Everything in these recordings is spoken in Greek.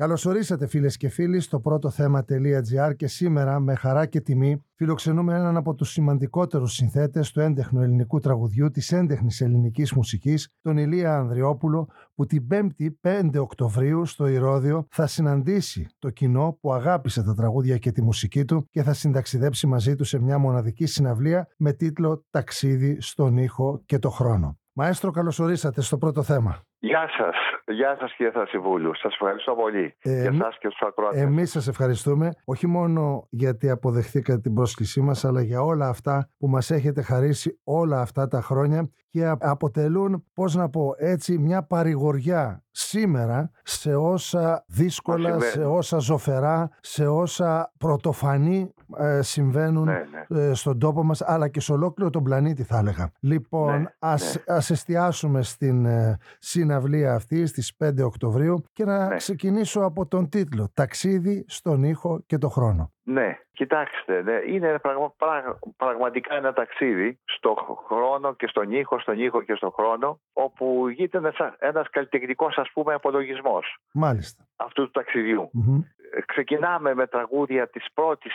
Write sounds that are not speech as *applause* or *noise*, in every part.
Καλώ ορίσατε φίλες και φίλοι στο πρώτο θέμα.gr και σήμερα με χαρά και τιμή φιλοξενούμε έναν από τους σημαντικότερους συνθέτες του έντεχνου ελληνικού τραγουδιού της έντεχνης ελληνικής μουσικής, τον Ηλία Ανδριόπουλο, που την 5η 5 Οκτωβρίου στο Ηρώδιο θα συναντήσει το κοινό που αγάπησε τα τραγούδια και τη μουσική του και θα συνταξιδέψει μαζί του σε μια μοναδική συναυλία με τίτλο Ταξίδι στον ήχο και το χρόνο. Μαέστρο, καλώ ορίσατε στο πρώτο θέμα. Γεια σας. Γεια σας, κύριε Θασιβούλου. Σας ευχαριστώ πολύ. Ε, για εσά και του ακροατές. Εμείς σας ευχαριστούμε, όχι μόνο γιατί αποδεχθήκατε την πρόσκλησή μας, αλλά για όλα αυτά που μας έχετε χαρίσει όλα αυτά τα χρόνια και αποτελούν, πώς να πω έτσι, μια παρηγοριά σήμερα σε όσα δύσκολα, σε όσα ζωφερά, σε όσα πρωτοφανή ε, συμβαίνουν ναι, ναι. Ε, στον τόπο μας, αλλά και σε ολόκληρο τον πλανήτη θα έλεγα. Λοιπόν, ναι, ας, ναι. ας εστιάσουμε στην ε, συναυλία αυτή στις 5 Οκτωβρίου και να ξεκινήσω από τον τίτλο «Ταξίδι στον ήχο και το χρόνο». Ναι, κοιτάξτε, ναι, είναι πραγματικά ένα ταξίδι στον χρόνο και στον ήχο, στον ήχο και στον χρόνο, όπου γίνεται ένας, ένας καλλιτεχνικός ας πούμε απολογισμός Μάλιστα. αυτού του ταξιδιου Ξεκινάμε με τραγούδια της πρώτης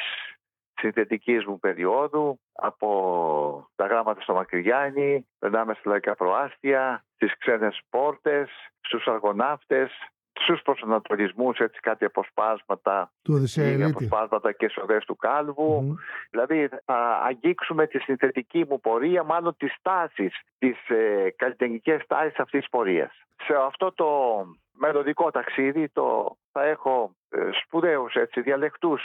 συνθετικής μου περίοδου, από τα γράμματα στο Μακρυγιάννη, περνάμε στα λαϊκά προάστια, στις ξένες πόρτες, στους αργοναύτες, στους προσανατολισμούς, έτσι κάτι αποσπάσματα του αποσπάσματα και σοδές του καλβου δηλαδή θα αγγίξουμε τη συνθετική μου πορεία μάλλον τις τάσεις τις ε, καλλιτεχνικές τάσεις αυτής της πορείας. Σε αυτό το μελλοντικό ταξίδι το θα έχω ε, σπουδαίους έτσι διαλεκτούς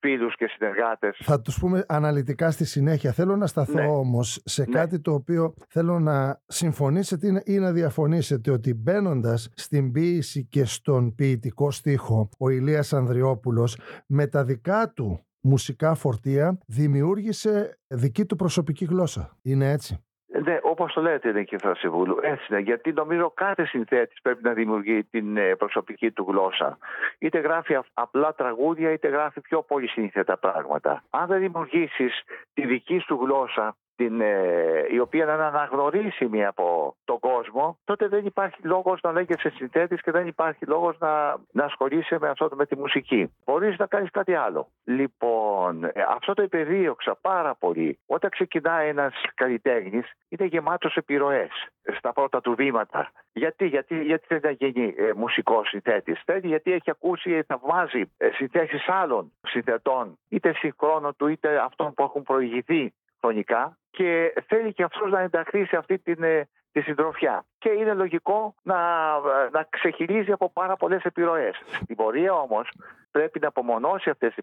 φίλους και συνεργάτες. Θα τους πούμε αναλυτικά στη συνέχεια. Θέλω να σταθώ ναι. όμως σε ναι. κάτι το οποίο θέλω να συμφωνήσετε ή να διαφωνήσετε ότι μπαίνοντας στην ποίηση και στον ποιητικό στίχο ο Ηλίας Ανδριόπουλος με τα δικά του μουσικά φορτία δημιούργησε δική του προσωπική γλώσσα. Είναι έτσι; Ναι, όπως το λέτε, είναι κύριε Θρασιβούλου. Έτσι είναι. Γιατί νομίζω κάθε συνθέτης πρέπει να δημιουργεί την ε, προσωπική του γλώσσα. Είτε γράφει απλά τραγούδια, είτε γράφει πιο πολύ σύνθετα πράγματα. Αν δεν δημιουργήσεις τη δική σου γλώσσα, την, ε, η οποία να είναι αναγνωρίσιμη από τον κόσμο, τότε δεν υπάρχει λόγος να λέγεσαι συνθέτης και δεν υπάρχει λόγος να, να ασχολείσαι με αυτό με τη μουσική. Μπορείς να κάνεις κάτι άλλο. Λοιπόν, ε, αυτό το υπεδίωξα πάρα πολύ. Όταν ξεκινάει ένας καλλιτέχνης, είναι γεμάτος επιρροές στα πρώτα του βήματα. Γιατί, γιατί, γιατί θέλει να γίνει ε, μουσικός συνθέτης. Θέλει γιατί έχει ακούσει, θαυμάζει ε, συνθέσεις άλλων συνθετών, είτε συγχρόνων του είτε αυτών που έχουν προηγηθεί χρονικά και θέλει και αυτός να ενταχθεί σε αυτή την, ε, τη συντροφιά. Και είναι λογικό να, ε, να ξεχυλίζει από πάρα πολλές επιρροές. Στην πορεία όμως πρέπει να απομονώσει αυτές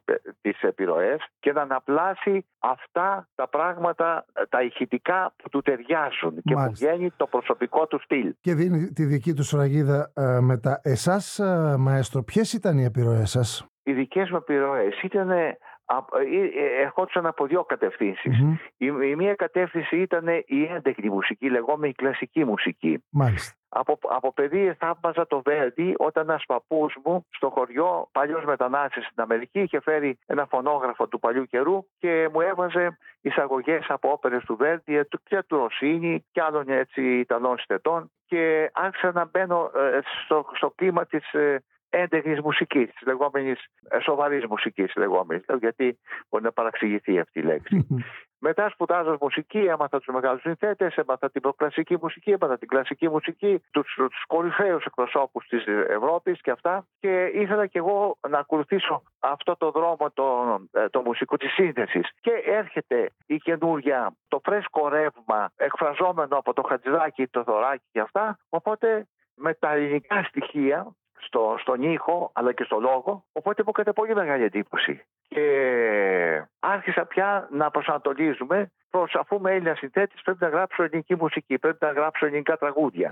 τις επιρροές και να αναπλάσει αυτά τα πράγματα, ε, τα ηχητικά που του ταιριάζουν και που βγαίνει το προσωπικό του στυλ. Και δίνει τη δική του σφραγίδα ε, μετά. Εσάς, ε, Μαέστρο, ποιες ήταν οι επιρροές σας; Οι δικές μου επιρροές ήταν ε, ε, ερχόντουσαν από δύο Η, η, μία κατεύθυνση ήταν η έντεχνη μουσική, η λεγόμενη κλασική μουσική. Μάλιστα. Από, από παιδί θαύμαζα το Βέρντι όταν ένας παππούς μου στο χωριό, παλιός μετανάστης στην Αμερική, είχε φέρει ένα φωνόγραφο του παλιού καιρού και μου έβαζε εισαγωγές από όπερες του Βέρντι και του Ρωσίνη και άλλων έτσι Ιταλών συνθετών και άρχισα να μπαίνω ε, στο, στο κλίμα της έντεχνη μουσικής, της λεγόμενης ε, σοβαρής μουσικής, λεγόμενης. Γιατί μπορεί να παραξηγηθεί αυτή η λέξη. Μετά σπουδάζω μουσική, έμαθα τους μεγάλους συνθέτες, έμαθα την προκλασική μουσική, έμαθα την κλασική μουσική, τους κορυφαίους εκπροσώπους της Ευρώπης και αυτά. Και ήθελα και εγώ να ακολουθήσω αυτό το δρόμο το, ε, το μουσικό της σύνθεσης. Και έρχεται η καινούργια, το φρέσκο ρεύμα εκφραζόμενο από το χατζηδάκι, το θωράκι και αυτά. Οπότε με τα ελληνικά στοιχεία στο, στον ήχο αλλά και στο λόγο. Οπότε μου έκανε πολύ μεγάλη εντύπωση. Και άρχισα πια να προσανατολίζουμε προς αφού είμαι Έλληνας συνθέτης, πρέπει να γράψω ελληνική μουσική, πρέπει να γράψω ελληνικά τραγούδια.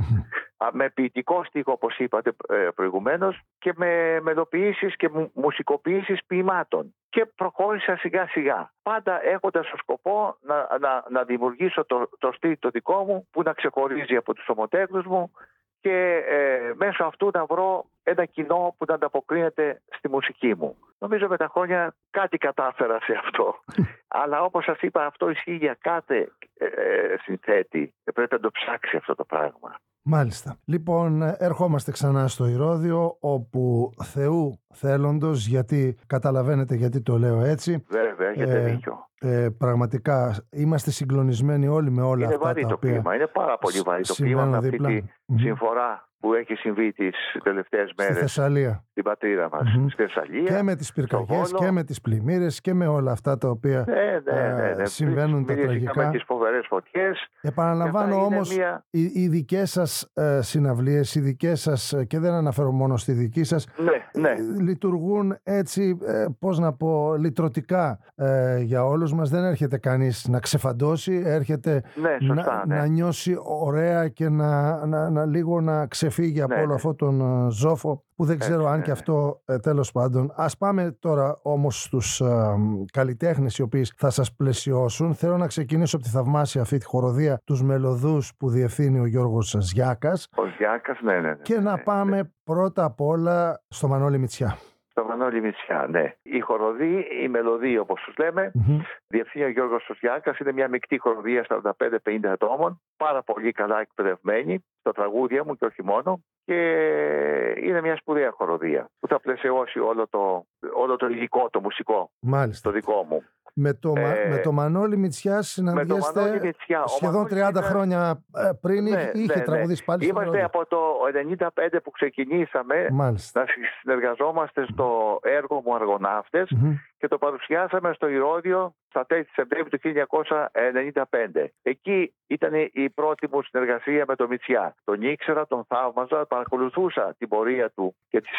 με ποιητικό στίχο, όπως είπατε ε, προηγουμένως, και με μελοποιήσεις και μουσικοποιήσεις ποιημάτων. Και προχώρησα σιγά σιγά. Πάντα έχοντας το σκοπό να, να, να δημιουργήσω το, το στυλ το δικό μου που να ξεχωρίζει από τους ομοτέχνους μου και ε, μέσω αυτού να βρω ένα κοινό που να ανταποκρίνεται στη μουσική μου. Νομίζω με τα χρόνια κάτι κατάφερα σε αυτό. *laughs* Αλλά όπως σας είπα αυτό ισχύει για κάθε ε, ε συνθέτη. Πρέπει να το ψάξει αυτό το πράγμα. Μάλιστα. Λοιπόν, ερχόμαστε ξανά στο Ηρώδιο, όπου Θεού θέλοντος, γιατί καταλαβαίνετε γιατί το λέω έτσι. Βέβαια, έχετε ε, δίκιο. Ε, πραγματικά είμαστε συγκλονισμένοι όλοι με όλα είναι αυτά βαρύ τα το οποία κλίμα, είναι πάρα πολύ βαρύ το κλίμα με αυτή τη συμφορά που έχει συμβεί τις τελευταίες μέρες. Στη Θεσσαλία. Στην πατρίδα μας. Μμμ. Στη Θεσσαλία. Και με τις πυρκαγιές Βόλο. και με τις πλημμύρες και με όλα αυτά τα οποία Ναι, ναι, ναι, ε, ναι. συμβαίνουν τα Μην τραγικά. Με τι φοβερές φωτιές. Επαναλαμβάνω όμως Μια... οι, οι δικές σας ε, συναυλίες, οι δικές σας, ε, και δεν αναφέρω μόνο στη δική σας, Ναι, ναι. ε, λειτουργούν έτσι, ε, πώς να πω, λυτρωτικά ε, για όλους μας. Δεν έρχεται κανείς να ξεφαντώσει, έρχεται Ναι, σωστά. να, ναι. να νιώσει ωραία και να, να, να λίγο να ξεφύγει από Ναι, όλο ναι. αυτόν τον ε, ζόφο που δεν ξέρω Έτσι, αν ναι, και ναι. αυτό ε, τέλος πάντων. Ας πάμε τώρα όμως στους ε, καλλιτέχνες οι οποίοι θα σας πλαισιώσουν. Θέλω να ξεκινήσω από τη θαυμάσια αυτή τη χοροδία τους μελωδούς που διευθύνει ο Γιώργος Ζιάκας Ο Γιάκα, ναι, ναι, ναι. και να ναι, πάμε πρώτα απ' όλα στο Μανώλη Μητσιά. Στο Μανώλη Μητσιά, ναι. Η χοροδή, η μελωδία όπως τους λέμε, Μμμ. διευθύνει ο Γιώργος Σωσιάκα. Είναι μια μεικτή χοροδία 45-50 ατόμων. Πάρα πολύ καλά εκπαιδευμένη στα τραγούδια μου και όχι μόνο. Και είναι μια σπουδαία χοροδία που θα πλαισιώσει όλο το, όλο το υλικό, το μουσικό, Μάλιστα. το δικό μου. Με το, Μα- Ε, με το Μανώλη Μητσιά Με το συναντιέστε Μανώλη Μητσιά. Ο σχεδόν 30 Μανώλης είναι- χρόνια ε, πριν Ναι, είχε, είχε ναι, ναι. τραγουδήσει πάλι στο Είμαστε Ρόδιο. από το 95 που ξεκινήσαμε Μάλιστα. να συνεργαζόμαστε στο έργο μου Αργοναύτες Μμμ. Και το παρουσιάσαμε στο Ηρώδιο στα τέλη Σεπτέμβρη του 1995. Εκεί ήταν η πρώτη μου συνεργασία με τον Μητσιά. Τον ήξερα, τον θαύμαζα, παρακολουθούσα την πορεία του και τις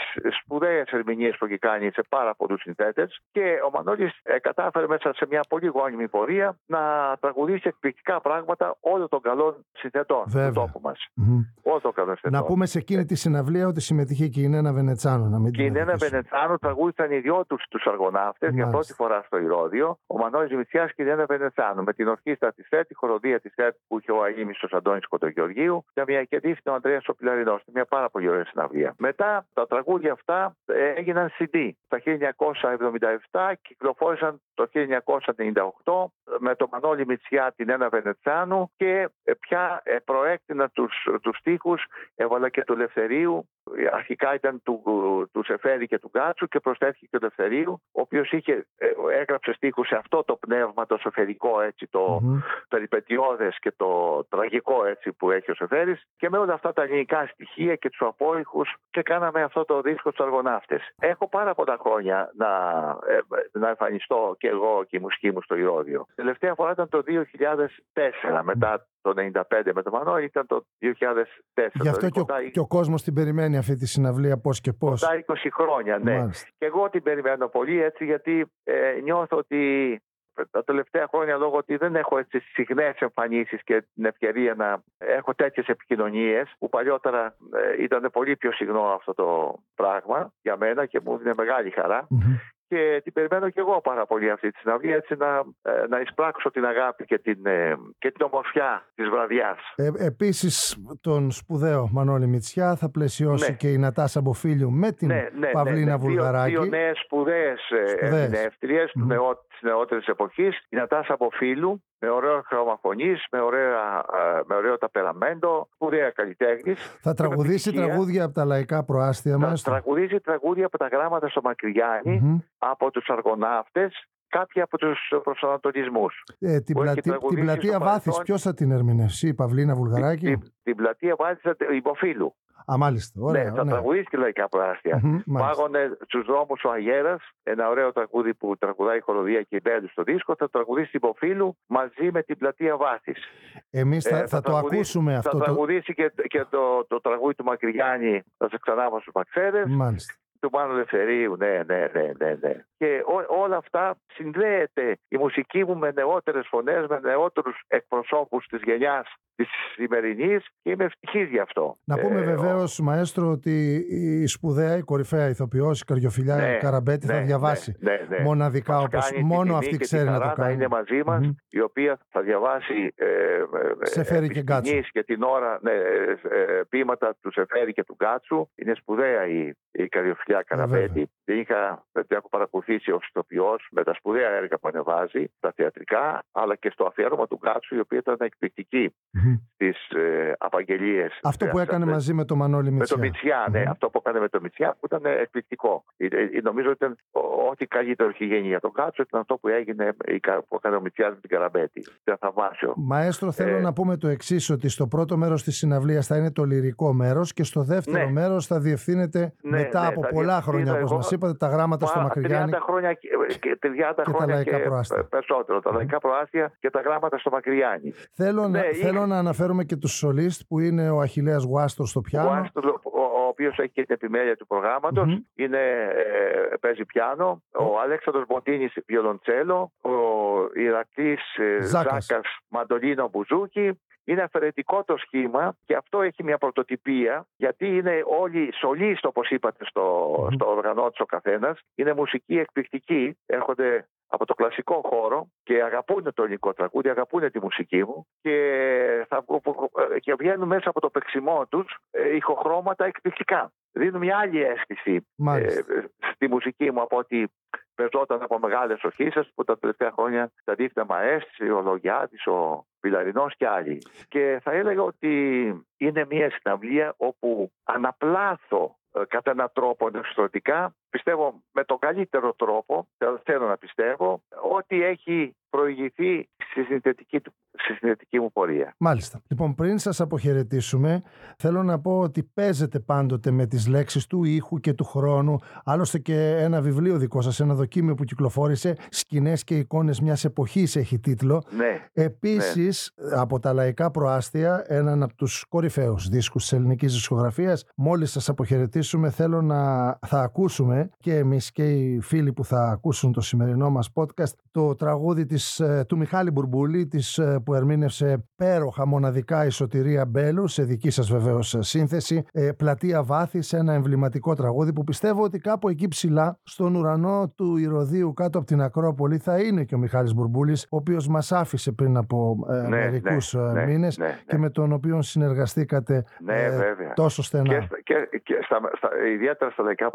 σπουδαίες ερμηνείες που έχει κάνει σε πάρα πολλούς συνθέτες και ο Μανώλης ε, κατάφερε μέσα σε μια πολύ γόνιμη πορεία να τραγουδήσει εκπληκτικά πράγματα όλων των καλών συνθετών Βέβαια. του τόπου μας. Μμμ. Όλων των καλών συνθετών. Να πούμε σε εκείνη τη συναυλία ότι συμμετείχε και η Νένα Βενετσάνο. Να μην Και η την Νένα αδικήσω. Βενετσάνο τραγούδισαν οι δυο τους τους αργοναύτες για Μάλιστα. πρώτη φορά στο Ηρώδιο. Ο Μανώλης Δημητριά και η Νένα Βενετσάνο με την ορχήστρα της ΣΕΤ, τη χοροδία της ΣΕΤ που είχε ο Αίμιστο Αντώνη Κοντογεωργίου και μια κεντήφη ο Ανδρέας Σοπιλαρινό. Μια πάρα πολύ ωραία συναυλία. Μετά τα τραγούδια αυτά ε, έγιναν CD. Τα 1977 κυκλοφόρησαν το 1998 με τον Μανώλη Μητσιά, την Ένα Βενετσάνου και ε, πια ε, προέκτηνα τους, τους στίχους, έβαλα και του Ελευθερίου αρχικά ήταν του, του Σεφέρη και του Γκάτσου και προσθέθηκε και του Ελευθερίου, ο οποίος ε, έγραψε στίχους σε αυτό το πνεύμα, το σοφερικό έτσι, το Μμμ. περιπετειώδες και το τραγικό έτσι που έχει ο Σεφέρης και με όλα αυτά τα ελληνικά στοιχεία και τους απόϊχους και κάναμε αυτό το δίσκο στους αργοναύτες. Έχω πάρα πολλά χρόνια να, ε, να εμφανιστώ και εγώ και η μουσική μου στο Ηρώδιο. Τελευταία φορά ήταν το 2004 μετά το 95 με το Μανώ ήταν το 2004. Γι' αυτό δηλαδή και ο, κοντά- και ο κόσμος την περιμένει αυτή τη συναυλία πώς και πώς. Κοντά 20 χρόνια, ναι. Μάλιστα. Και εγώ την περιμένω πολύ έτσι γιατί ε, νιώθω ότι τα τελευταία χρόνια λόγω ότι δεν έχω έτσι συχνές εμφανίσεις και την ευκαιρία να έχω τέτοιες επικοινωνίες που παλιότερα ε, ήταν πολύ πιο συχνό αυτό το πράγμα για μένα και μου είναι μεγάλη χαρά Μμμ. Και την περιμένω και εγώ πάρα πολύ αυτή τη συναυλία έτσι να, ε, να εισπράξω την αγάπη και την, ε, και την ομορφιά της βραδιάς. Ε, επίσης τον σπουδαίο Μανώλη Μητσιά θα πλαισιώσει Ναι. και η Νατάσα Μποφίλιου με την ναι, ναι, Παυλίνα ναι, ναι. Βουλγαράκη. Δύο, δύο νέες σπουδαίες Σπουδαίες. ερμηνεύτριε Μμμ. τη νεότερη εποχής. Η Νατάσα από με ωραίο χρώμα φωνής, με, ωραία, ε, με ωραίο ταπεραμέντο, σπουδαία καλλιτέχνης. Θα τραγουδήσει επιτυχία. τραγούδια από τα λαϊκά προάστια Θα μας; τραγουδήσει τραγούδια από τα γράμματα στο Μακριγιάννη, Μμμ. από τους αργοναύτες, κάποια από τους προσανατολισμούς. Ε, την, που έχει πλατή- την τραγουδήσει πλατεία στο Βάθης, παρελθόν. ποιος θα την ερμηνεύσει, η Παυλίνα Βουλγαράκη; Την, την πλατεία βάζα υποφίλου. Α, μάλιστα. Ωραία. ναι, θα ναι. τραγουδήσει και λαϊκά προάστια. Μμμ, μάλιστα. Πάγωνε στους δρόμους ο Αγέρας, ένα ωραίο τραγούδι που τραγουδάει η χοροδία και η Μπέλου στο δίσκο. Θα τραγουδήσει υποφίλου μαζί με την πλατεία Βάθης. Εμείς θα, θα, το τραγουδήσει- ακούσουμε αυτό. Θα Το... τραγουδήσει και, και το, το τραγούδι του Μακρυγιάννη, θα σε ξανάβω στους Μαξέρες, Μάλιστα. του Μάνου Ελευθερίου, ναι, ναι, ναι, ναι. ναι. Και ό- όλα αυτά συνδέεται η μουσική μου με νεότερες φωνές, με νεότερους εκπροσώπους της γενιάς της σημερινής και είμαι ευτυχής γι' αυτό. Να πούμε Ε, βεβαίως, Μαέστρο, ότι η σπουδαία, η κορυφαία ηθοποιός, η Καριοφιλιά Ναι, Καραμπέτη, θα ναι, διαβάσει ναι, ναι, ναι. μοναδικά Μας όπως κάνει τη μόνο τιμή αυτή και τη ξέρει να χαρά το κάνει. είναι μαζί μας, Μμμ. η οποία θα διαβάσει ε, ε, Σεφέρη επί και Γκάτσου. σκηνής και την ώρα ναι, ε, ε, ποίηματα του Σεφέρη και του Γκάτσου. Είναι σπουδαία η, η Καριοφιλιά Καραμπέτη. την, είχα, την έχω παρακολουθήσει ως ηθοποιός με τα σπουδαία έργα που ανεβάζει, τα θεατρικά, αλλά και στο αφιέρωμα του Γκάτσου, η οποία ήταν εκπληκτική Μμμ. στις ε, απαγγελίες. Αυτό που έκανε μαζί με το Μανώλη Μητσιά. Με το Μητσιά, ναι. Αυτό που έκανε με το Μητσιά που ήταν εκπληκτικό. Ε, ε, νομίζω ότι ήταν ό,τι καλύτερο είχε γίνει για τον Κάτσο ήταν αυτό που έγινε που έκανε ο Μητσιάς με την Καραμπέτη. Ήταν θαυμάσιο. Μαέστρο, θέλω ε... να πούμε το εξής, ότι στο πρώτο μέρος της συναυλίας θα είναι το λυρικό μέρος και στο δεύτερο ναι. μέρος θα διευθύνεται ναι, μετά ναι, από πολλά χρόνια, όπως μας είπατε, τα γράμματα στο Μακρυγιάννη. 30 χρόνια και, 30 και χρόνια τα λαϊκά προάστια. περισσότερο. Τα λαϊκά προάστια και τα γράμματα στο Μακρυγιάννη. Θέλω, ναι, να, θέλω να αναφέρουμε και τους σολίστ που είναι ο Αχηλέα Γουάστρο στο πιάνο. Ο, ο οποίος έχει και την επιμέλεια του προγράμματος. Mm-hmm. ε, παίζει πιάνο. Ο Αλέξανδρος Μποτίνης βιολοντσέλο. Ο Ηρακλή ε, Ζάκας Μαντολίνο Μπουζούκι. Είναι αφαιρετικό το σχήμα και αυτό έχει μια πρωτοτυπία γιατί είναι όλοι σολίστ όπως είπατε στο, mm-hmm. στο οργανό ο καθένας. Είναι μουσική εκπληκτική, έρχονται από το κλασικό χώρο και αγαπούν το ελληνικό τραγούδι, αγαπούν τη μουσική μου και, θα, και βγαίνουν μέσα από το παίξιμό τους ε, ηχοχρώματα εκπληκτικά. Δίνουν μια άλλη αίσθηση ε, στη μουσική μου από ότι πεζόταν από μεγάλες ορχήστρες που τα τελευταία χρόνια τα δίφτα Μαέστρη, ο Λογιάδης, ο Πιλαρινός και άλλοι. Και θα έλεγα ότι είναι μια συναυλία όπου αναπλάθω ε, κατά έναν τρόπο εξωτικά, πιστεύω με τον καλύτερο τρόπο, θέλω να πιστεύω, ότι έχει προηγηθεί στη συνθετική, στη συνθετική μου πορεία. Μάλιστα. Λοιπόν, πριν σας αποχαιρετήσουμε, θέλω να πω ότι παίζετε πάντοτε με τις λέξεις του ήχου και του χρόνου. Άλλωστε και ένα βιβλίο δικό σας, ένα δοκίμιο που κυκλοφόρησε, «Σκηνές και εικόνες μιας εποχής» έχει τίτλο. Ναι. Επίσης, ναι. από τα λαϊκά προάστια, έναν από τους κορυφαίους δίσκους της ελληνικής δισκογραφίας. Μόλις σας αποχαιρετήσουμε, θέλω να θα ακούσουμε και εμείς και οι φίλοι που θα ακούσουν το σημερινό μας podcast, το τραγούδι της ε, του Μιχάλη Μπουρμπούλη της, ε, που ερμήνευσε πέροχα μοναδικά η Σωτηρία Μπέλου σε δική σας βεβαίως ε, σύνθεση. Πλατεία Βάθη σε ένα εμβληματικό τραγούδι που πιστεύω ότι κάπου εκεί ψηλά στον ουρανό του Ηρωδίου κάτω από την Ακρόπολη θα είναι και ο Μιχάλης Μπουρμπούλης ο οποίος μας άφησε πριν από ναι, μερικούς ναι, ναι μήνες ναι, και με τον οποίο συνεργαστήκατε τόσο στενά. Και, και, και στα, στα, ιδιαίτερα στα λαϊκά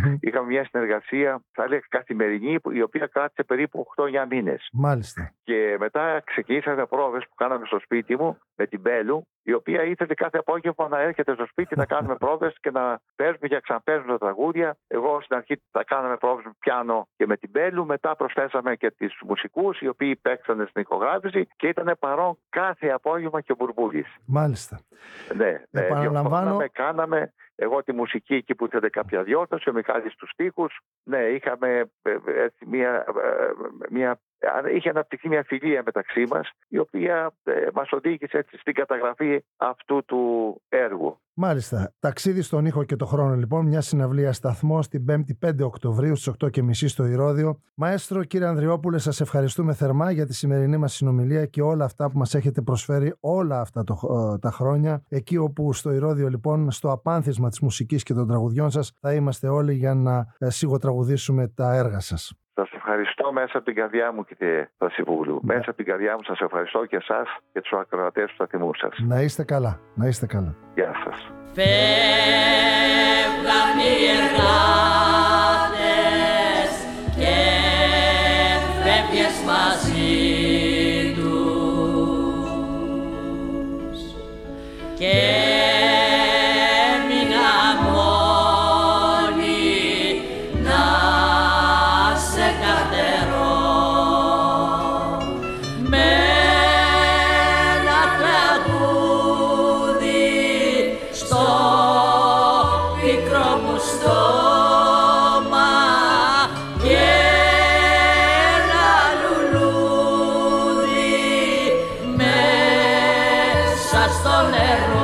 προάστια είχαμε μια συνεργασία θα έλεγα καθημερινή η οποία κράτησε περίπου 8-9 μήνες. Μάλιστα. Και μετά ξεκίνησαν πρόβε που κάναμε στο σπίτι μου με την Μπέλου, η οποία ήθελε κάθε απόγευμα να έρχεται στο σπίτι να κάνουμε *laughs* πρόβε και να παίζουμε και να ξαναπέζουμε τα τραγούδια. Εγώ στην αρχή θα κάναμε πρόβε με πιάνο και με την Μπέλου. Μετά προσθέσαμε και του μουσικούς, οι οποίοι παίξανε στην ηχογράφηση και ήταν παρόν κάθε απόγευμα και ο Μπουρμπούλης. Μάλιστα. Ναι, ναι. Επαναλαμβάνω. Κάναμε εγώ τη μουσική εκεί που ήθελε κάποια διόρθωση, ο Μιχάλης τους στίχους. Ναι, είχαμε ε, ε, έτσι, μια, ε, μια είχε αναπτυχθεί μια φιλία μεταξύ μας η οποία ε, μας οδήγησε έτσι, στην καταγραφή αυτού του έργου. Μάλιστα. Ταξίδι στον ήχο και το χρόνο λοιπόν, μια συναυλία σταθμό την 5η 5 Οκτωβρίου στις 8.30 στο Ηρώδιο. Μαέστρο κύριε Ανδριόπουλε, σας ευχαριστούμε θερμά για τη σημερινή μας συνομιλία και όλα αυτά που μας έχετε προσφέρει όλα αυτά το, ε, τα χρόνια. Εκεί όπου στο Ηρώδιο λοιπόν, στο απάνθισμα της μουσικής και των τραγουδιών σας θα είμαστε όλοι για να ε, σιγοτραγουδήσουμε τα έργα σας. Σας ευχαριστώ μέσα από την καρδιά μου, κύριε Θασιβούλου. Ναι. Μέσα από την καρδιά μου σας ευχαριστώ και εσάς και τους ακροατές του σταθμού σας. Να είστε καλά. Να είστε καλά. Γεια σας. Φεύγαν οι εργάτες και φεύγες μαζί μέσα στο νερό.